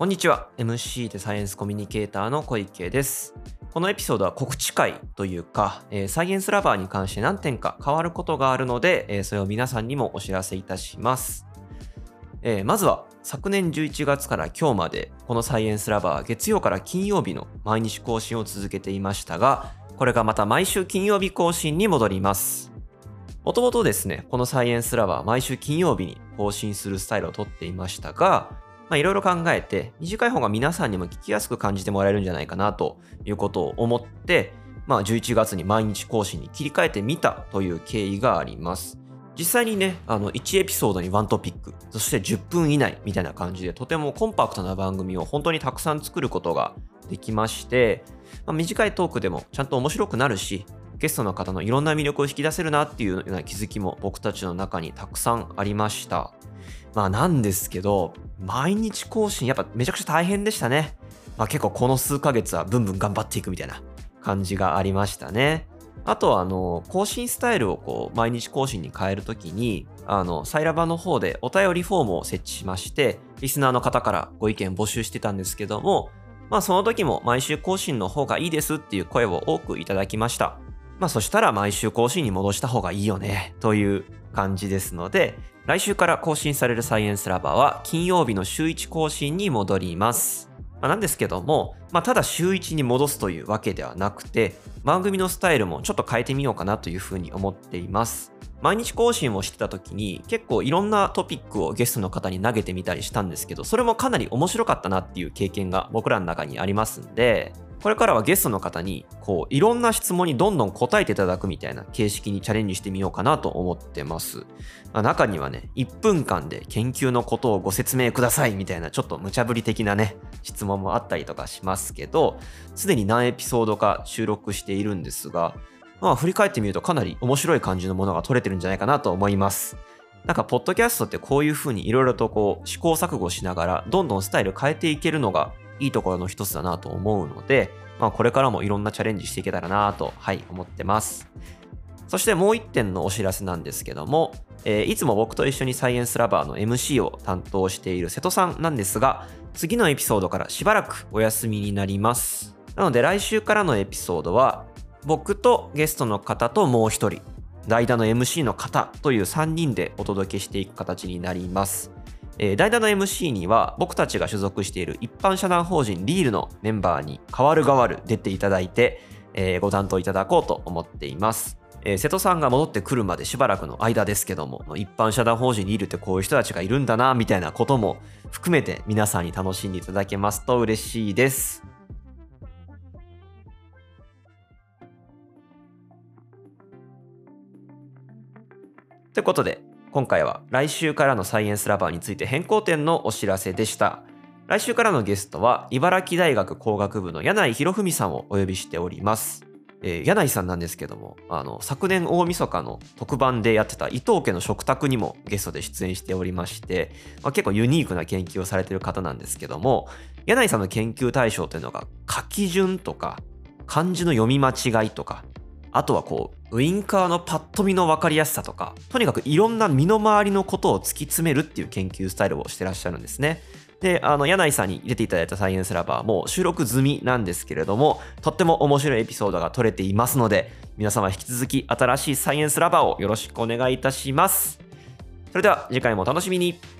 こんにちは。MC でサイエンスコミュニケーターの小池です。このエピソードは告知会というか、えー、サイエンスラバーに関して何点か変わることがあるので、えー、それを皆さんにもお知らせいたします、えー、まずは昨年11月から今日までこのサイエンスラバー月曜から金曜日の毎日更新を続けていましたがこれがまた毎週金曜日更新に戻ります。もともとですね、このサイエンスラバー毎週金曜日に更新するスタイルをとっていましたが、まあ、いろいろ考えて、短い方が皆さんにも聞きやすく感じてもらえるんじゃないかなということを思って、まあ、11月に毎日更新に切り替えてみたという経緯があります。実際にね、あの、1エピソードに1トピック、そして10分以内みたいな感じで、とてもコンパクトな番組を本当にたくさん作ることができまして、まあ、短いトークでもちゃんと面白くなるし、ゲストの方のいろんな魅力を引き出せるなっていうような気づきも僕たちの中にたくさんありました。まあなんですけど、毎日更新やっぱめちゃくちゃ大変でしたね。まあ結構この数ヶ月はブンブン頑張っていくみたいな感じがありましたね。あとはあの、更新スタイルをこう、毎日更新に変えるときに、あの、サイラバの方でお便りフォームを設置しまして、リスナーの方からご意見募集してたんですけども、まあその時も毎週更新の方がいいですっていう声を多くいただきました。まあそしたら毎週更新に戻した方がいいよね、という感じですので、来週から更新されるサイエンスラバーは金曜日の週1更新に戻ります。まあ、なんですけども、まあ、ただ週1に戻すというわけではなくて、番組のスタイルもちょっと変えてみようかなというふうに思っています。毎日更新をしてた時に結構いろんなトピックをゲストの方に投げてみたりしたんですけど、それもかなり面白かったなっていう経験が僕らの中にありますんで、これからはゲストの方に、こう、いろんな質問にどんどん答えていただくみたいな形式にチャレンジしてみようかなと思ってます。まあ、中にはね、1分間で研究のことをご説明くださいみたいなちょっと無茶ぶり的なね、質問もあったりとかしますけど、すでに何エピソードか収録しているんですが、まあ振り返ってみるとかなり面白い感じのものが撮れてるんじゃないかなと思います。なんか、ポッドキャストってこういう風にいろいろとこう、試行錯誤しながら、どんどんスタイル変えていけるのがいいところの一つだなと思うので、まあ、これからもいろんなチャレンジしていけたらなと、はい、思ってます。そしてもう一点のお知らせなんですけども、えー、いつも僕と一緒にサイエンスラバーの MC を担当している瀬戸さんなんですが、次のエピソードからしばらくお休みになります。なので来週からのエピソードは、僕とゲストの方ともう一人、代打の MC の方という3人でお届けしていく形になります。えー、代打の MC には僕たちが所属している一般社団法人リールのメンバーに代わる代わる出ていただいて、ご担当いただこうと思っています。瀬戸さんが戻ってくるまでしばらくの間ですけども、一般社団法人リールってこういう人たちがいるんだな、みたいなことも含めて皆さんに楽しんでいただけますと嬉しいです。ということで、今回は来週からのサイエンスラバーについて変更点のお知らせでした。来週からのゲストは茨城大学工学部の柳井博文さんをお呼びしております。えー、柳井さんなんですけども、あの、昨年大晦日の特番でやってた伊藤家の食卓にもゲストで出演しておりまして、まあ、結構ユニークな研究をされている方なんですけども、柳井さんの研究対象というのが書き順とか、漢字の読み間違いとか、あとはこう、ウインカーのパッと見の分かりやすさとか、とにかくいろんな身の回りのことを突き詰めるっていう研究スタイルをしてらっしゃるんですね。で、あの、柳井さんに入れていただいたサイエンスラバーも収録済みなんですけれども、とっても面白いエピソードが撮れていますので、皆様引き続き新しいサイエンスラバーをよろしくお願いいたします。それでは次回もお楽しみに。